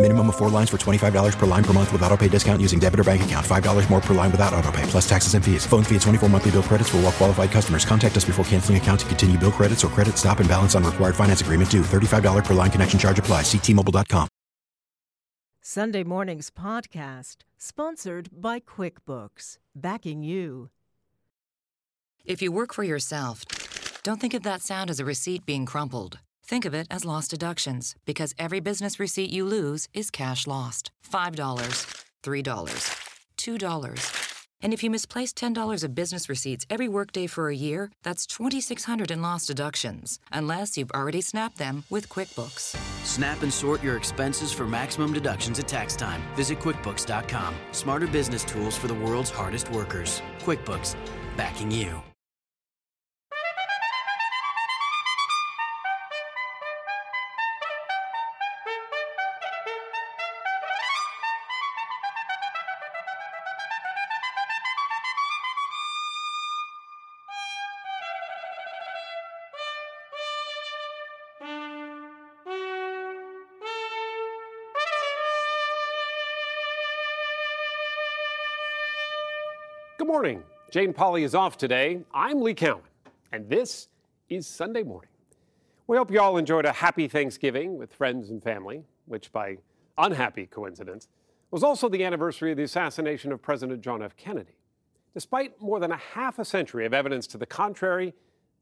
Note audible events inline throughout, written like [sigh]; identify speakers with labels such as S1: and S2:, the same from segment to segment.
S1: Minimum of four lines for $25 per line per month with auto pay discount using debit or bank account. $5 more per line without auto pay, plus taxes and fees. Phone fee at 24 monthly bill credits for all well qualified customers. Contact us before canceling account to continue bill credits or credit stop and balance on required finance agreement due. $35 per line connection charge apply. Ctmobile.com.
S2: Sunday Morning's podcast, sponsored by QuickBooks, backing you.
S3: If you work for yourself, don't think of that sound as a receipt being crumpled. Think of it as lost deductions because every business receipt you lose is cash lost. $5, $3, $2. And if you misplace $10 of business receipts every workday for a year, that's 2,600 in lost deductions, unless you've already snapped them with QuickBooks.
S4: Snap and sort your expenses for maximum deductions at tax time. Visit QuickBooks.com. Smarter business tools for the world's hardest workers. QuickBooks, backing you.
S5: Good morning. Jane Pauley is off today. I'm Lee Cowan, and this is Sunday morning. We hope you all enjoyed a happy Thanksgiving with friends and family, which, by unhappy coincidence, was also the anniversary of the assassination of President John F. Kennedy. Despite more than a half a century of evidence to the contrary,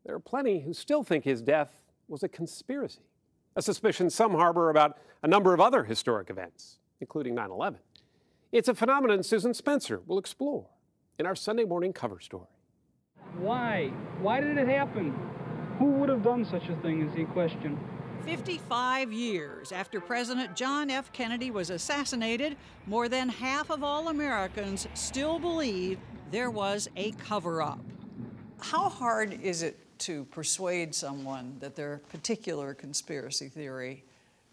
S5: there are plenty who still think his death was a conspiracy, a suspicion some harbor about a number of other historic events, including 9 11. It's a phenomenon Susan Spencer will explore in our Sunday morning cover story.
S6: Why? Why did it happen? Who would have done such a thing is the question.
S7: 55 years after President John F. Kennedy was assassinated, more than half of all Americans still believe there was a cover up.
S8: How hard is it to persuade someone that their particular conspiracy theory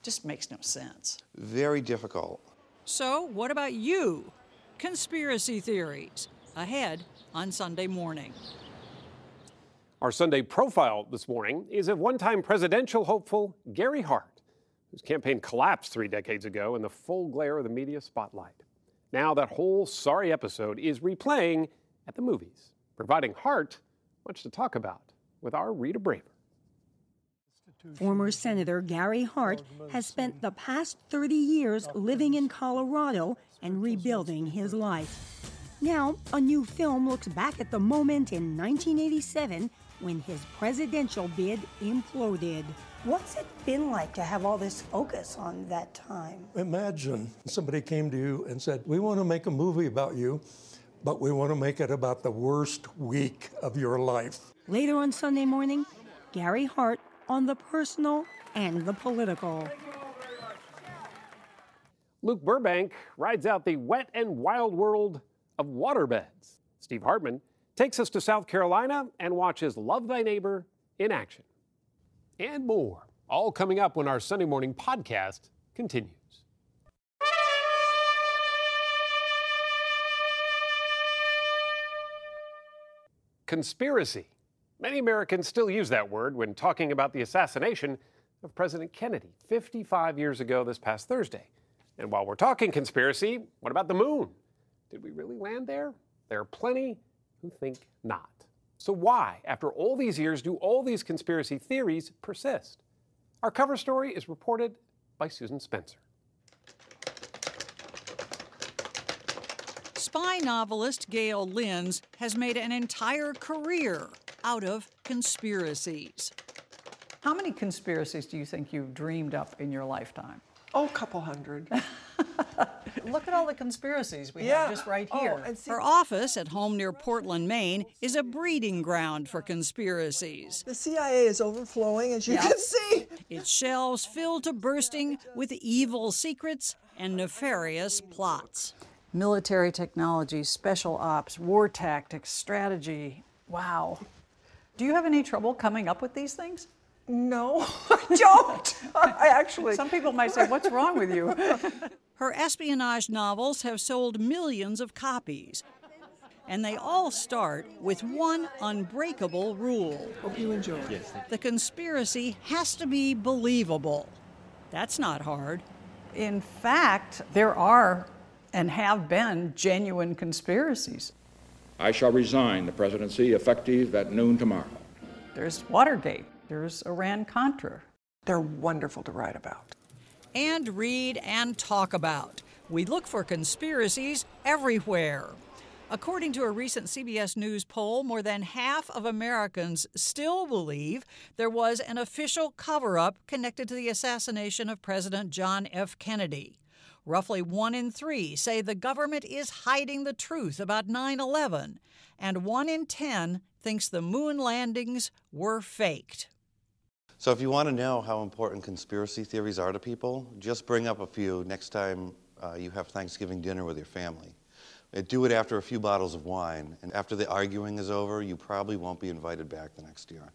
S8: just makes no sense?
S9: Very difficult.
S7: So, what about you? Conspiracy theories ahead on Sunday morning.
S5: Our Sunday profile this morning is of one time presidential hopeful Gary Hart, whose campaign collapsed three decades ago in the full glare of the media spotlight. Now, that whole sorry episode is replaying at the movies, providing Hart much to talk about with our Rita Braver.
S10: Former Senator Gary Hart has spent the past 30 years living in Colorado and rebuilding his life. Now, a new film looks back at the moment in 1987 when his presidential bid imploded. What's it been like to have all this focus on that time?
S9: Imagine somebody came to you and said, We want to make a movie about you, but we want to make it about the worst week of your life.
S10: Later on Sunday morning, Gary Hart on the personal and the political.
S5: Luke Burbank rides out the wet and wild world of waterbeds. Steve Hartman takes us to South Carolina and watches Love Thy Neighbor in action. And more, all coming up when our Sunday morning podcast continues. Conspiracy. Many Americans still use that word when talking about the assassination of President Kennedy 55 years ago this past Thursday. And while we're talking conspiracy, what about the moon? Did we really land there? There are plenty who think not. So, why, after all these years, do all these conspiracy theories persist? Our cover story is reported by Susan Spencer.
S7: Spy novelist Gayle Lynds has made an entire career out of conspiracies. How many conspiracies do you think you've dreamed up in your lifetime?
S11: Oh, a couple hundred. [laughs]
S7: Look at all the conspiracies we
S11: Yeah.
S7: have just right
S11: Oh,
S7: here.
S11: and see-
S7: Her office at home near Portland, Maine, is a breeding ground for conspiracies.
S11: The CIA is overflowing, as you
S7: Yeah.
S11: can see.
S7: Its shelves filled to bursting with evil secrets and nefarious plots. Military technology, special ops, war tactics, strategy. Wow. Do you have any trouble coming up with these things?
S11: No, [laughs] I don't. I actually.
S7: Some people might say, What's wrong with you? [laughs] Her espionage novels have sold millions of copies. And they all start with one unbreakable rule.
S11: Hope you enjoy.
S7: Yes, The conspiracy has to be believable. That's not hard. In fact, there are and have been genuine conspiracies.
S12: I shall resign the presidency effective at noon tomorrow.
S7: There's Watergate, there's Iran Contra.
S11: They're wonderful to write about.
S7: And read and talk about. We look for conspiracies everywhere. According to a recent CBS News poll, more than half of Americans still believe there was an official cover up connected to the assassination of President John F. Kennedy. Roughly one in three say the government is hiding the truth about 9 11, and one in 10 thinks the moon landings were faked.
S13: So, if you want to know how important conspiracy theories are to people, just bring up a few next time uh, you have Thanksgiving dinner with your family. Uh, Do it after a few bottles of wine, and after the arguing is over, you probably won't be invited back the next year.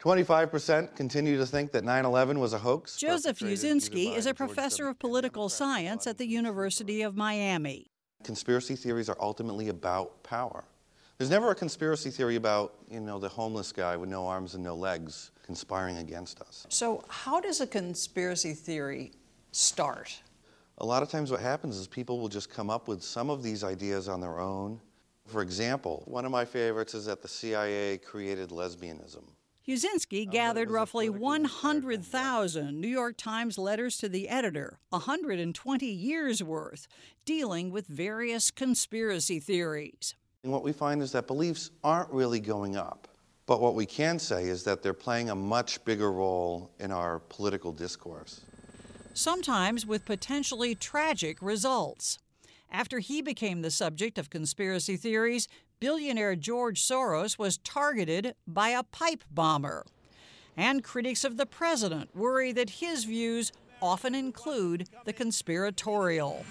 S13: 25% continue to think that 9 11 was a hoax.
S7: Joseph
S13: Uscinski
S7: is a professor of political science at the University of Miami.
S13: Conspiracy theories are ultimately about power. There's never a conspiracy theory about, you know, the homeless guy with no arms and no legs conspiring against us.
S7: So, how does a conspiracy theory start?
S13: A lot of times, what happens is people will just come up with some of these ideas on their own. For example, one of my favorites is that the CIA created lesbianism.
S7: Uscinski gathered roughly 100,000 New York Times letters to the editor, 120 years worth, dealing with various conspiracy theories.
S13: And what we find is that beliefs aren't really going up. But what we can say is that they're playing a much bigger role in our political discourse.
S7: sometimes with potentially tragic results. After he became the subject of conspiracy theories, billionaire George Soros was targeted by a pipe bomber. And critics of the president worry that his views often include the conspiratorial.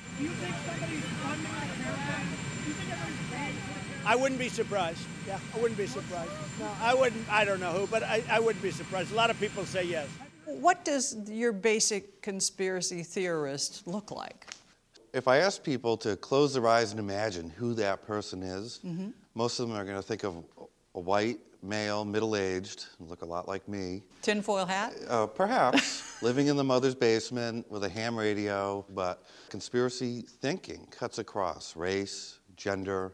S14: I wouldn't be surprised. Yeah, I wouldn't be surprised. No, I wouldn't. I don't know who, but I, I wouldn't be surprised. A lot of people say yes.
S7: What does your basic conspiracy theorist look like?
S13: If I ask people to close their eyes and imagine who that person is,
S7: Mhm.
S13: most of them are going to think of a white, male, middle aged, look a lot like me.
S7: Tinfoil hat?
S13: Uh, perhaps [laughs] living in the mother's basement with a ham radio, but conspiracy thinking cuts across race, gender,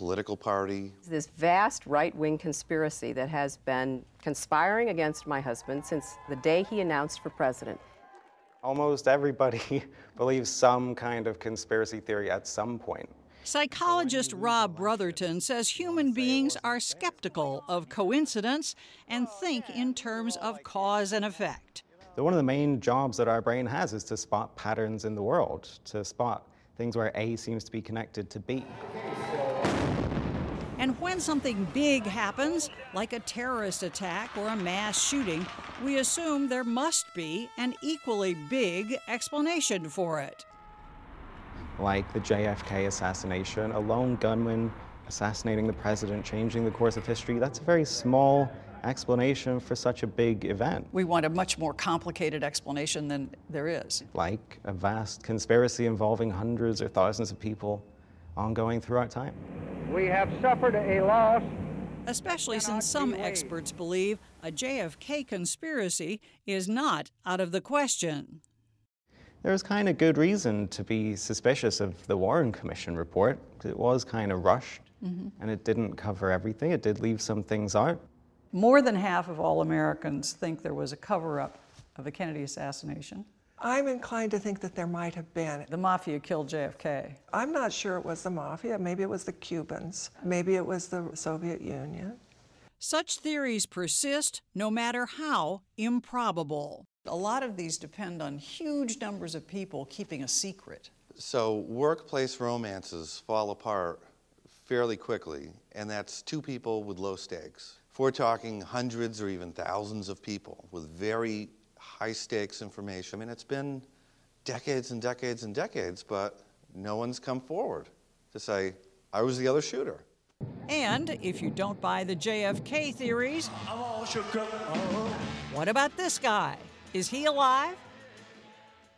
S13: political party.
S15: This vast right wing conspiracy that has been conspiring against my husband since the day he announced for president.
S16: Almost everybody [laughs] believes some kind of conspiracy theory at some point.
S7: Psychologist Rob Brotherton says human beings are skeptical of coincidence and think in terms of cause and effect.
S16: One of the main jobs that our brain has is to spot patterns in the world, to spot things where A seems to be connected to B.
S7: And when something big happens, like a terrorist attack or a mass shooting, we assume there must be an equally big explanation for it.
S16: Like the JFK assassination, a lone gunman assassinating the president, changing the course of history, that's a very small explanation for such a big event.
S8: We want a much more complicated explanation than there is.
S16: Like a vast conspiracy involving hundreds or thousands of people ongoing throughout time.
S17: We have suffered a loss.
S7: Especially since some experts believe a JFK conspiracy is not out of the question.
S16: There's kind of good reason to be suspicious of the Warren Commission report. It was kind of rushed mm-hmm. and it didn't cover everything. It did leave some things out.
S8: More than half of all Americans think there was a cover up of the Kennedy assassination.
S11: I'm inclined to think that there might have been.
S8: The mafia killed JFK.
S11: I'm not sure it was the mafia. Maybe it was the Cubans. Maybe it was the Soviet Union.
S7: Such theories persist no matter how improbable.
S8: A lot of these depend on huge numbers of people keeping a secret.
S13: So, workplace romances fall apart fairly quickly, and that's two people with low stakes. If we're talking hundreds or even thousands of people with very high stakes information. I mean, it's been decades and decades and decades, but no one's come forward to say, I was the other shooter.
S7: And if you don't buy the JFK theories, what about this guy? Is he alive?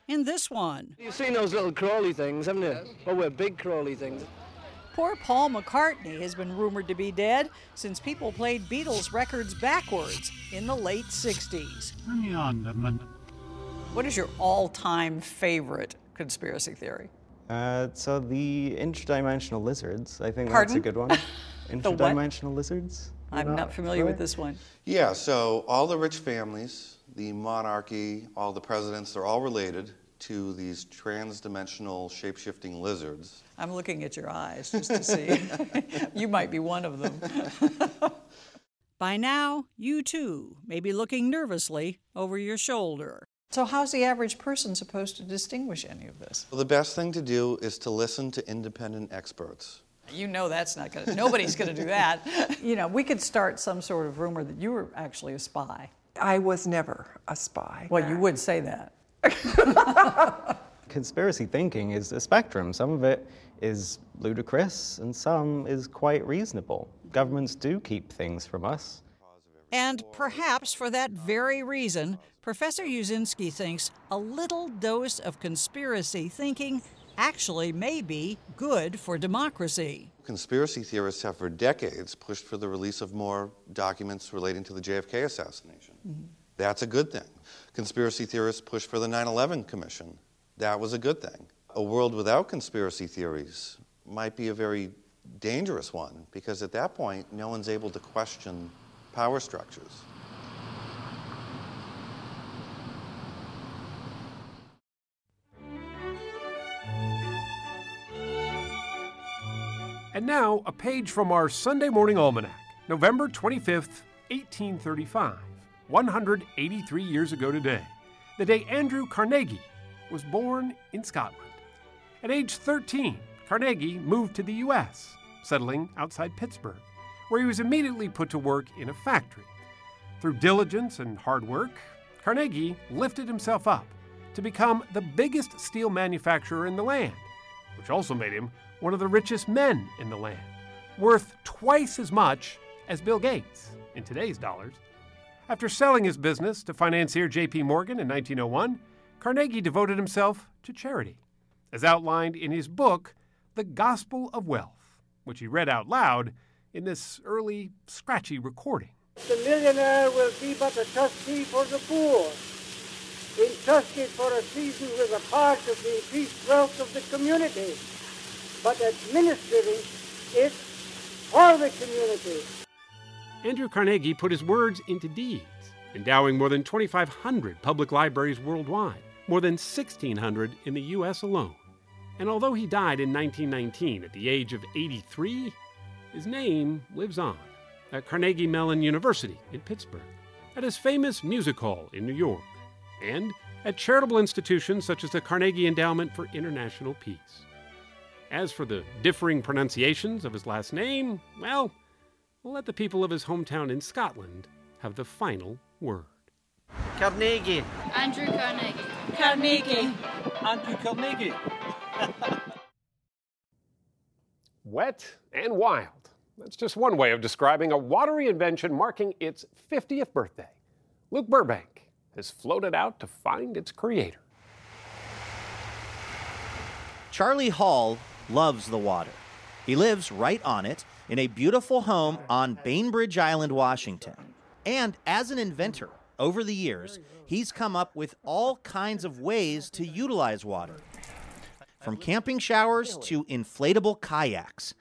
S7: In this one.
S17: You've seen those little crawly things, haven't you? Oh, we're big crawly things.
S7: Poor Paul McCartney has been rumored to be dead since people played Beatles records backwards in the late 60s. What is your all time favorite conspiracy theory?
S16: Uh, so the interdimensional lizards, I think
S7: Pardon?
S16: that's a good one. [laughs] interdimensional lizards?
S7: I'm not, not familiar with this one.
S13: Yeah, so all the rich families, the monarchy, all the presidents, they're all related to these trans-dimensional shape-shifting lizards.
S8: I'm looking at your eyes just to see. [laughs] you might be one of them. [laughs]
S7: By now, you too may be looking nervously over your shoulder.
S8: So, how's the average person supposed to distinguish any of this?
S13: Well, the best thing to do is to listen to independent experts.
S8: You know that's not going to, nobody's going to do that. [laughs] You know, we could start some sort of rumor that you were actually a spy.
S11: I was never a spy.
S8: Well, you would say that. [laughs]
S16: Conspiracy thinking is a spectrum. Some of it is ludicrous and some is quite reasonable. Governments do keep things from us.
S7: And perhaps for that very reason, Professor Uscinski thinks a little dose of conspiracy thinking actually may be good for democracy.
S13: Conspiracy theorists have for decades pushed for the release of more documents relating to the JFK assassination. Mm-hmm. That's a good thing. Conspiracy theorists pushed for the 9 11 Commission. That was a good thing. A world without conspiracy theories might be a very dangerous one because at that point, no one's able to question power structures.
S5: And now, a page from our Sunday Morning Almanac, November 25th, 1835. 183 years ago today, the day Andrew Carnegie was born in Scotland. At age 13, Carnegie moved to the U.S., settling outside Pittsburgh, where he was immediately put to work in a factory. Through diligence and hard work, Carnegie lifted himself up to become the biggest steel manufacturer in the land, which also made him one of the richest men in the land, worth twice as much as Bill Gates in today's dollars. After selling his business to financier J.P. Morgan in 1901, Carnegie devoted himself to charity, as outlined in his book, The Gospel of Wealth, which he read out loud in this early, scratchy recording.
S17: The millionaire will be but a trustee for the poor, entrusted for a season with a part of the increased wealth of the community, but administering it for the community.
S5: Andrew Carnegie put his words into deeds, endowing more than 2,500 public libraries worldwide, more than 1,600 in the U.S. alone. And although he died in 1919 at the age of 83, his name lives on at Carnegie Mellon University in Pittsburgh, at his famous music hall in New York, and at charitable institutions such as the Carnegie Endowment for International Peace. As for the differing pronunciations of his last name, well, let the people of his hometown in Scotland have the final word.
S18: Carnegie.
S19: Andrew Carnegie.
S18: Carnegie.
S19: Andrew
S18: Carnegie. [laughs]
S5: Wet and wild. That's just one way of describing a watery invention marking its 50th birthday. Luke Burbank has floated out to find its creator.
S20: Charlie Hall loves the water. He lives right on it in a beautiful home on Bainbridge Island, Washington. And as an inventor, over the years, he's come up with all kinds of ways to utilize water. From camping showers to inflatable kayaks.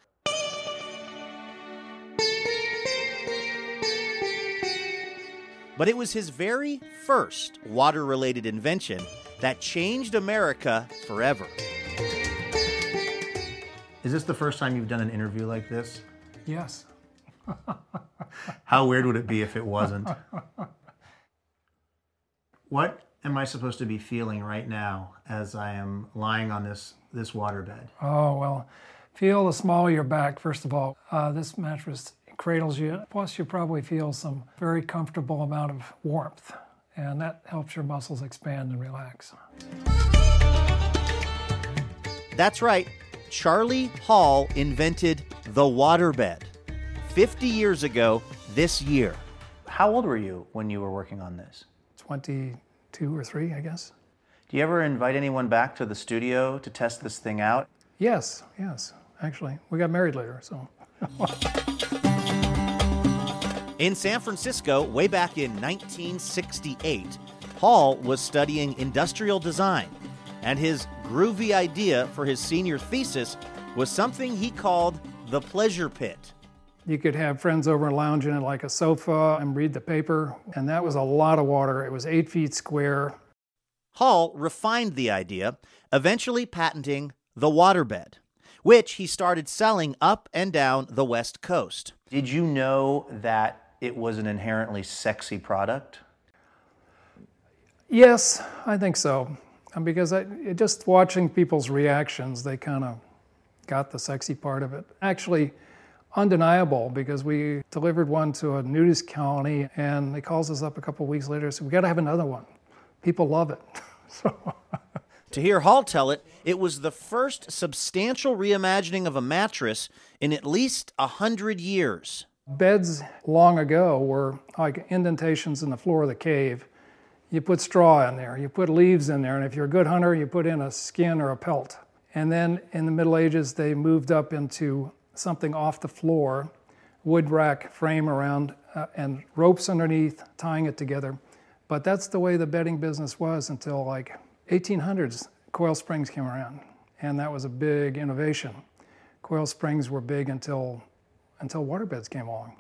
S20: But it was his very first water related invention that changed America forever.
S21: Is this the first time you've done an interview like this?
S22: Yes. [laughs]
S21: How weird would it be if it wasn't? what am I supposed to be feeling right now as I am lying on this this waterbed?
S22: Oh, well, feel the small of your back, first of all. Uh, this mattress cradles you, plus, you probably feel some very comfortable amount of warmth, and that helps your muscles expand and relax.
S20: That's right. Charlie Hall invented the waterbed 50 years ago this year.
S21: How old were you when you were working on this?
S22: 22 or 3, I guess.
S21: Do you ever invite anyone back to the studio to test this thing out?
S22: Yes, yes, actually. We got married later, so. [laughs]
S20: In San Francisco, way back in 1968, Hall was studying industrial design, and his groovy idea for his senior thesis was something he called the pleasure pit.
S22: You could have friends over and lounging in like a sofa and read the paper, and that was a lot of water. It was eight feet square.
S20: Hall refined the idea, eventually patenting the waterbed, which he started selling up and down the West Coast.
S21: Did you know that it was an inherently sexy product?
S22: Yes, I think so. Because I, just watching people's reactions, they kind of got the sexy part of it. Actually, undeniable because we delivered one to a nudist colony and they calls us up a couple weeks later and said, We got to have another one. People love it. [laughs] so.
S20: To hear Hall tell it, it was the first substantial reimagining of a mattress in at least a hundred years.
S22: Beds long ago were like indentations in the floor of the cave. You put straw in there, you put leaves in there, and if you're a good hunter, you put in a skin or a pelt. And then in the Middle Ages, they moved up into something off the floor, wood rack frame around, uh, and ropes underneath, tying it together. But that's the way the bedding business was until like 1800s. Coil springs came around, and that was a big innovation. Coil springs were big until until waterbeds came along.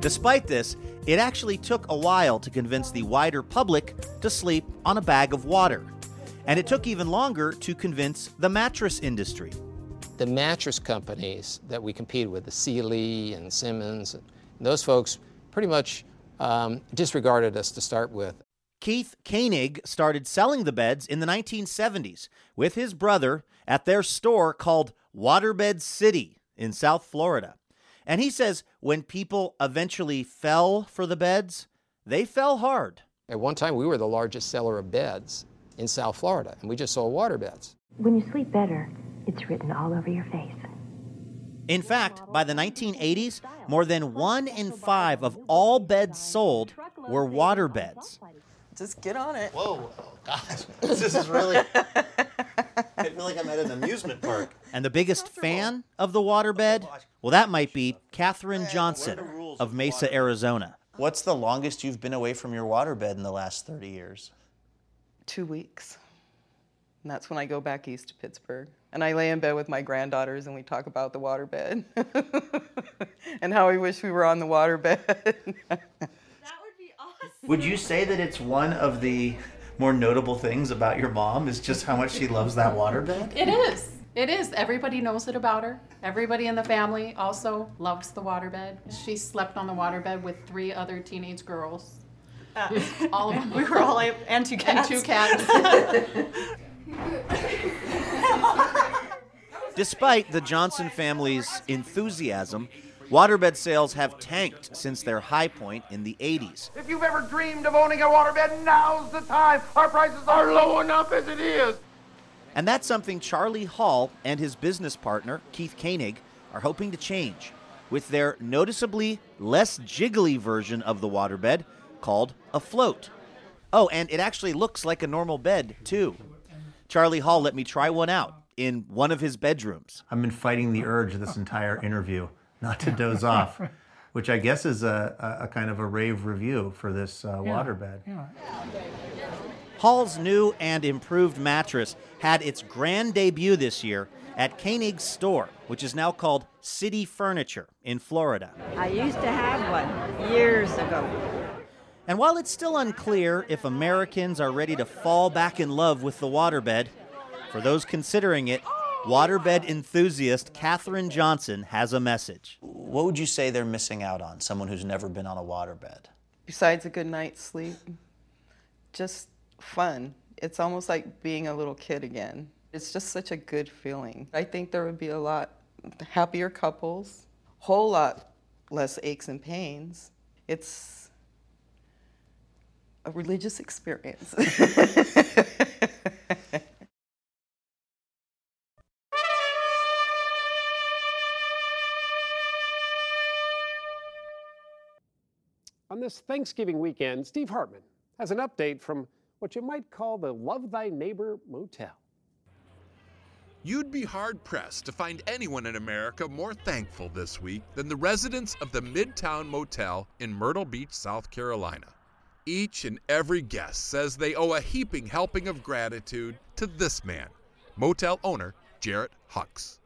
S20: Despite this, it actually took a while to convince the wider public to sleep on a bag of water. And it took even longer to convince the mattress industry.
S23: The mattress companies that we competed with, the Sealy and Simmons, those folks pretty much um, disregarded us to start with.
S20: Keith Koenig started selling the beds in the 1970s with his brother at their store called Waterbed City in South Florida. And he says when people eventually fell for the beds, they fell hard.
S23: At one time, we were the largest seller of beds in South Florida, and we just sold water beds.
S24: When you sleep better, it's written all over your face.
S20: In fact, by the 1980s, more than one in five of all beds sold were water beds.
S11: Just get on it.
S21: Whoa, oh, gosh, this is really. I feel like I'm at an amusement park.
S20: And the biggest fan of the waterbed? Well, that might be Katherine Johnson of Mesa, Arizona.
S21: What's the longest you've been away from your waterbed in the last 30 years?
S25: Two weeks. And that's when I go back east to Pittsburgh. And I lay in bed with my granddaughters and we talk about the waterbed [laughs] and how we wish we were on the waterbed. [laughs]
S21: That would be awesome. Would you say that it's one of the more notable things about your mom is just how much she loves that waterbed?
S19: It is. It is. Everybody knows it about her. Everybody in the family also loves the waterbed. She slept on the waterbed with three other teenage girls.
S26: Uh,
S19: all of them.
S26: we were all and two cats.
S19: And two cats. [laughs]
S20: Despite the Johnson family's enthusiasm, waterbed sales have tanked since their high point in the 80s.
S27: If you've ever dreamed of owning a waterbed, now's the time. Our prices are low enough as it is.
S20: And that's something Charlie Hall and his business partner, Keith Koenig, are hoping to change with their noticeably less jiggly version of the waterbed called a float. Oh, and it actually looks like a normal bed, too. Charlie Hall let me try one out in one of his bedrooms.
S21: I've been fighting the urge this entire interview not to doze [laughs] off, which I guess is a, a, kind of a rave review for this uh, yeah, waterbed. Yeah.
S20: Hall's new and improved mattress had its grand debut this year at Koenig's store, which is now called City Furniture in Florida.
S28: I used to have one years ago.
S20: And while it's still unclear if Americans are ready to fall back in love with the waterbed, for those considering it, waterbed enthusiast Katherine Johnson has a message.
S29: What would you say they're missing out on, someone who's never been on a waterbed?
S25: Besides a good night's sleep, just fun. It's almost like being a little kid again. It's just such a good feeling. I think there would be a lot happier couples, whole lot less aches and pains. It's a religious experience. [laughs]
S5: On this Thanksgiving weekend, Steve Hartman has an update from what you might call the Love Thy Neighbor Motel.
S30: You'd be hard pressed to find anyone in America more thankful this week than the residents of the Midtown Motel in Myrtle Beach, South Carolina. Each and every guest says they owe a heaping helping of gratitude to this man, motel owner Jarrett Hucks.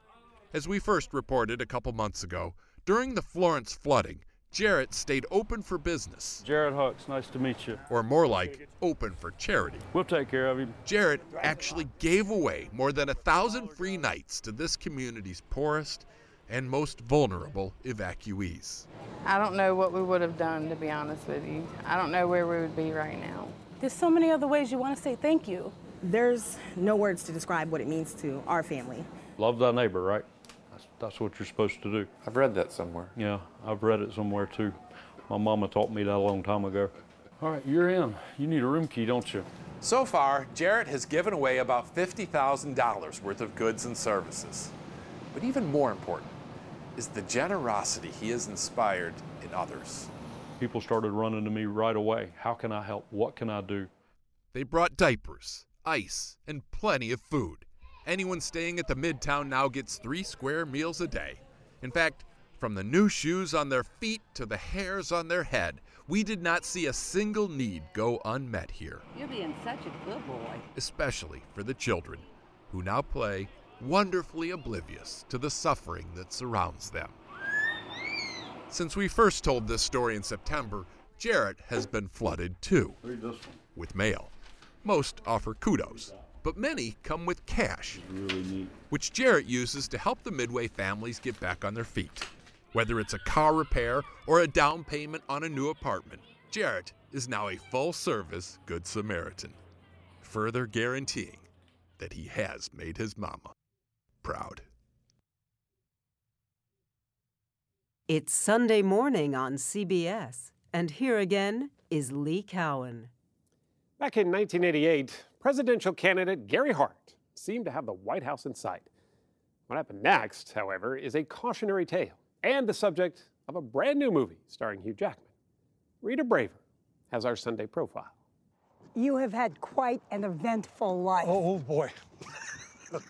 S30: As we first reported a couple months ago, during the Florence flooding, Jarrett stayed open for business.
S31: Jarrett Hucks, nice to meet you.
S30: Or more like, open for charity.
S31: We'll take care of you.
S30: Jarrett actually gave away more than a thousand free nights to this community's poorest and most vulnerable evacuees.
S19: I don't know what we would have done, to be honest with you. I don't know where we would be right now.
S32: There's so many other ways you want to say thank you.
S33: There's no words to describe what it means to our family.
S31: Love thy neighbor, right? That's what you're supposed to do.
S34: I've read that somewhere.
S31: Yeah, I've read it somewhere too. My mama taught me that a long time ago. All right, you're in. You need a room key, don't you?
S34: So far, Jarrett has given away about $50,000 worth of goods and services. But even more important is the generosity he has inspired in others.
S31: People started running to me right away. How can I help? What can I do?
S30: They brought diapers, ice, and plenty of food. Anyone staying at the Midtown now gets three square meals a day. In fact, from the new shoes on their feet to the hairs on their head, we did not see a single need go unmet here.
S28: You're being such a good boy.
S30: Especially for the children, who now play wonderfully oblivious to the suffering that surrounds them. Since we first told this story in September, Jarrett has been flooded too with mail. Most offer kudos, but many come with cash,
S31: really
S30: which Jarrett uses to help the Midway families get back on their feet. Whether it's a car repair or a down payment on a new apartment, Jarrett is now a full service Good Samaritan, further guaranteeing that he has made his mama proud.
S35: It's Sunday morning on CBS, and here again is Lee Cowan.
S5: Back in 1988, presidential candidate Gary Hart seemed to have the White House in sight. What happened next, however, is a cautionary tale and the subject of a brand new movie starring Hugh Jackman. Rita Braver has our Sunday profile.
S10: You have had quite an eventful life.
S9: Oh, oh boy. [laughs]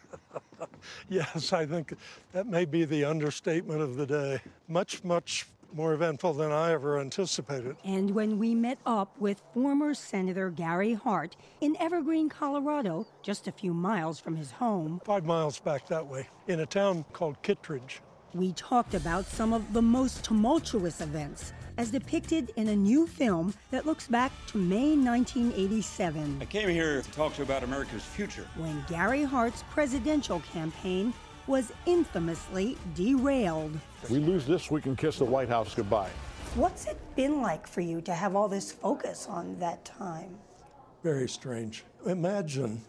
S9: [laughs] yes, I think that may be the understatement of the day. Much, much more eventful than I ever anticipated.
S10: And when we met up with former Senator Gary Hart in Evergreen, Colorado, just a few miles from his home.
S9: Five miles back that way, in a town called Kittredge.
S10: We talked about some of the most tumultuous events as depicted in a new film that looks back to May 1987.
S36: I came here to talk to you about America's future.
S10: When Gary Hart's presidential campaign was infamously derailed.
S37: We lose this, we can kiss the White House goodbye.
S38: What's it been like for you to have all this focus on that time?
S9: Very strange. Imagine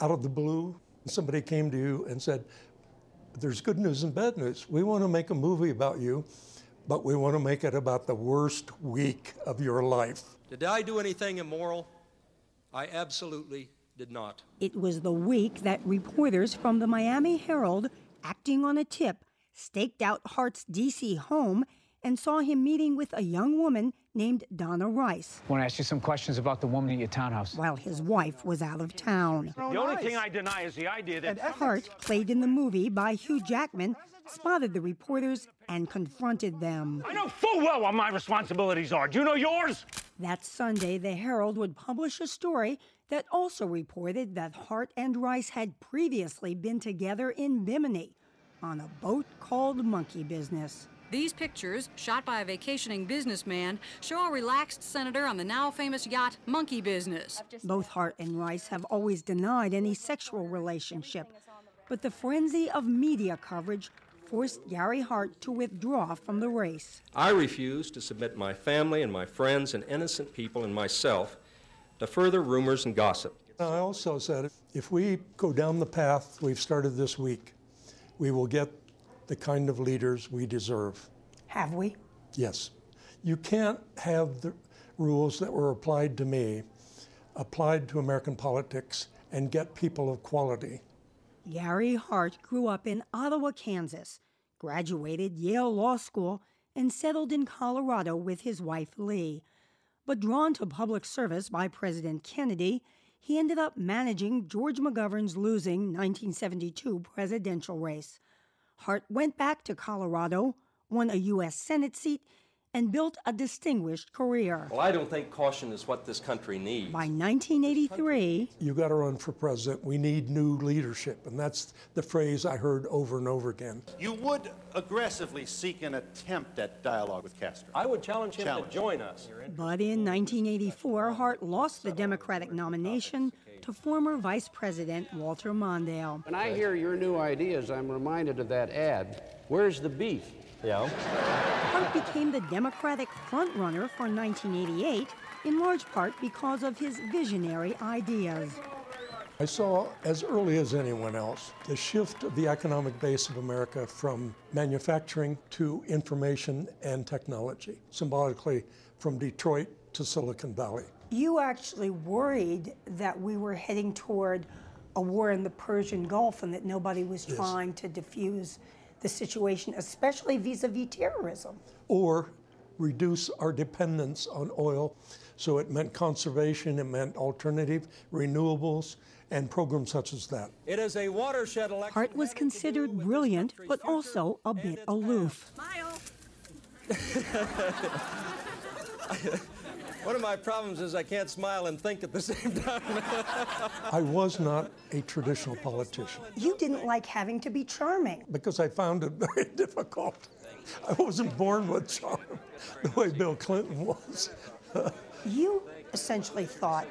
S9: out of the blue, somebody came to you and said, There's good news and bad news. We want to make a movie about you, but we want to make it about the worst week of your life.
S39: Did I do anything immoral? I absolutely did not.
S10: It was the week that reporters from the Miami Herald, acting on a tip, staked out Hart's D.C. home and saw him meeting with a young woman named Donna Rice.
S40: I want to ask you some questions about the woman at your townhouse.
S10: While his wife was out of town.
S37: The only thing I deny is the idea that.
S10: Hart, played in the movie by Hugh Jackman, spotted the reporters and confronted them.
S37: I know full well what my responsibilities are. Do you know yours?
S10: That Sunday, the Herald would publish a story that also reported that Hart and Rice had previously been together in Bimini on a boat called Monkey Business.
S41: These pictures, shot by a vacationing businessman, show a relaxed senator on the now famous yacht Monkey Business.
S10: Both Hart and Rice have always denied any sexual relationship, but the frenzy of media coverage forced Gary Hart to withdraw from the race.
S39: I refuse to submit my family and my friends and innocent people and myself to further rumors and gossip.
S9: I also said if we go down the path we've started this week, we will get the kind of leaders we deserve.
S38: Have we?
S9: Yes. You can't have the rules that were applied to me applied to American politics and get people of quality.
S10: Gary Hart grew up in Ottawa, Kansas, graduated Yale Law School, and settled in Colorado with his wife Lee. But drawn to public service by President Kennedy, he ended up managing George McGovern's losing 1972 presidential race. Hart went back to Colorado, won a U.S. Senate seat, and built a distinguished career.
S39: Well, I don't think caution is what this country needs.
S10: By 1983,
S9: You got to run for president. We need new leadership. And that's the phrase I heard over and over again.
S42: You would aggressively seek an attempt at dialogue with Castro.
S39: I would challenge him
S42: Challenge.
S39: to join us.
S10: but in 1984, Hart lost the Democratic nomination to former Vice President Walter Mondale.
S43: When I hear your new ideas, I'm reminded of that ad. Where's the beef?
S39: Yeah.
S10: Hart became the Democratic frontrunner for 1988, in large part because of his visionary ideas.
S9: I saw, as early as anyone else, the shift of the economic base of America from manufacturing to information and technology, symbolically from Detroit to Silicon Valley.
S38: You actually worried that we were heading toward a war in the Persian Gulf and that nobody was
S9: Yes.
S38: trying to diffuse the situation, especially vis a vis terrorism.
S9: or reduce our dependence on oil. So it meant conservation, it meant alternative renewables, and programs such as that.
S39: It is a watershed election.
S10: Hart was considered brilliant, but also a bit aloof. [laughs] [laughs]
S39: One of my problems is I can't smile and think at the [laughs] same time. [laughs]
S9: I was not a traditional politician
S38: You didn't like having to be charming.
S9: because I found it [laughs] very difficult. I wasn't born with charm the way Bill Clinton was.
S38: You essentially thought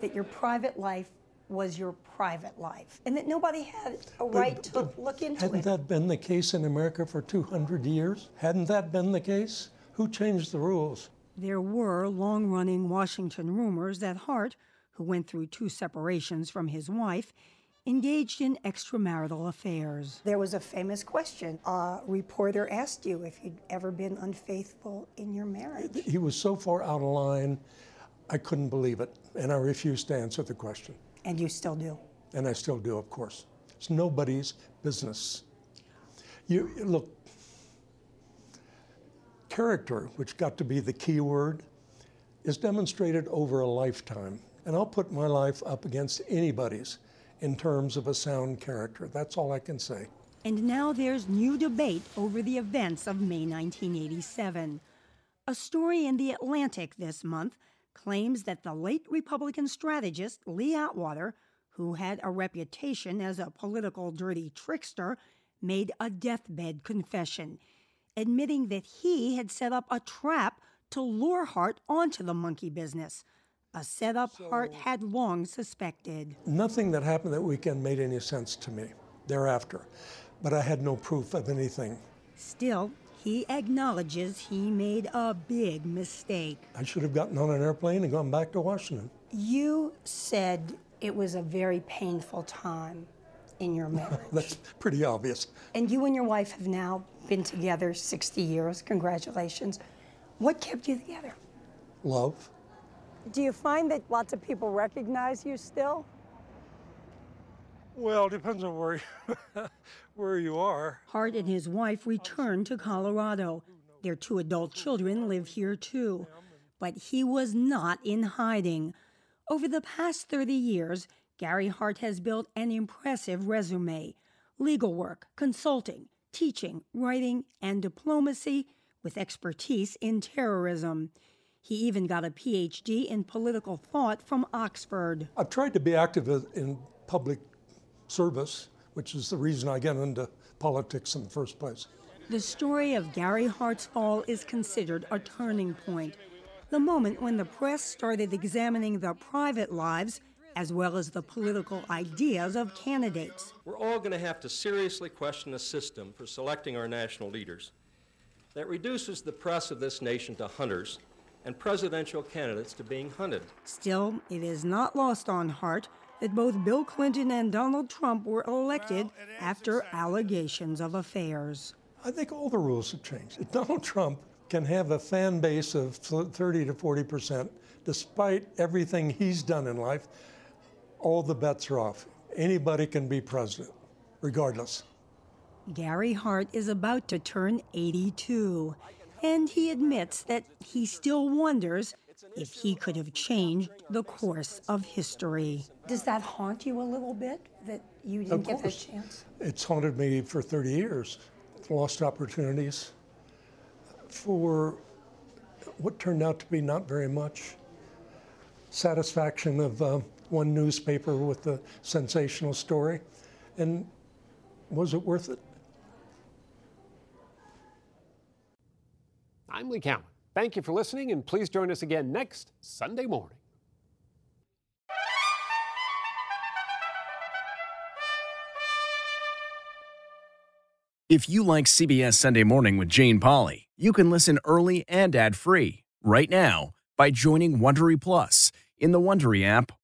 S38: that your private life was your private life and that nobody had a right to look into it.
S9: Hadn't that been the case in America for 200 years? Hadn't that been the case? Who changed the rules?
S10: There were long running Washington rumors that Hart, who went through two separations from his wife, engaged in extramarital affairs.
S38: There was a famous question. A reporter asked you if you'd ever been unfaithful in your marriage.
S9: He was so far out of line, I couldn't believe it, and I refused to answer the question.
S38: And you still do.
S9: And I still do, of course. It's nobody's business. You look, character, which got to be the key word, is demonstrated over a lifetime. And I'll put my life up against anybody's in terms of a sound character. That's all I can say.
S10: And now there's new debate over the events of May 1987. A story in The Atlantic this month claims that the late Republican strategist Lee Atwater, who had a reputation as a political dirty trickster, made a deathbed confession, admitting that he had set up a trap to lure Hart onto the monkey business, a setup Hart had long suspected.
S9: Nothing that happened that weekend made any sense to me thereafter, but I had no proof of anything.
S10: Still, he acknowledges he made a big mistake.
S9: I should have gotten on an airplane and gone back to Washington.
S38: You said it was a very painful time in your [laughs] marriage.
S9: That's pretty obvious.
S38: and you and your wife have now been together 60 years. Congratulations. What kept you together?
S9: Love.
S32: Do you find that lots of people recognize you still?
S9: Well, it depends on where [laughs] where you are.
S10: Hart and his wife returned to Colorado. Their two adult children live here too. But he was not in hiding. Over the past 30 years, Gary Hart has built an impressive resume legal work, consulting, teaching, writing, and diplomacy with expertise in terrorism. He even got a PhD in political thought from Oxford.
S9: I've tried to be active in public service, which is the reason I get into politics in the first place.
S10: The story of Gary Hart's fall is considered a turning point. The moment when the press started examining the private lives as well as the political ideas of candidates.
S39: We're all going to have to seriously question a system for selecting our national leaders that reduces the press of this nation to hunters and presidential candidates to being hunted.
S10: Still, it is not lost on Hart that both Bill Clinton and Donald Trump were elected after allegations of affairs.
S9: I think all the rules have changed. If [laughs] Donald Trump can have a fan base of 30 to 40 percent, despite everything he's done in life, all the bets are off. Anybody can be president, regardless.
S10: Gary Hart is about to turn 82, and he admits that he still wonders if he could have changed the course of history.
S38: Does that haunt you a little bit that you didn't get that
S9: course.
S38: chance?
S9: It's haunted me for 30 years. Lost opportunities for what turned out to be not very much. Satisfaction of uh, one newspaper with the sensational story. And was it worth it?
S5: I'm Lee Cowan. Thank you for listening, and please join us again next Sunday morning.
S44: If you like CBS Sunday Morning with Jane Pauley, you can listen early and ad-free right now by joining Wondery Plus in the Wondery app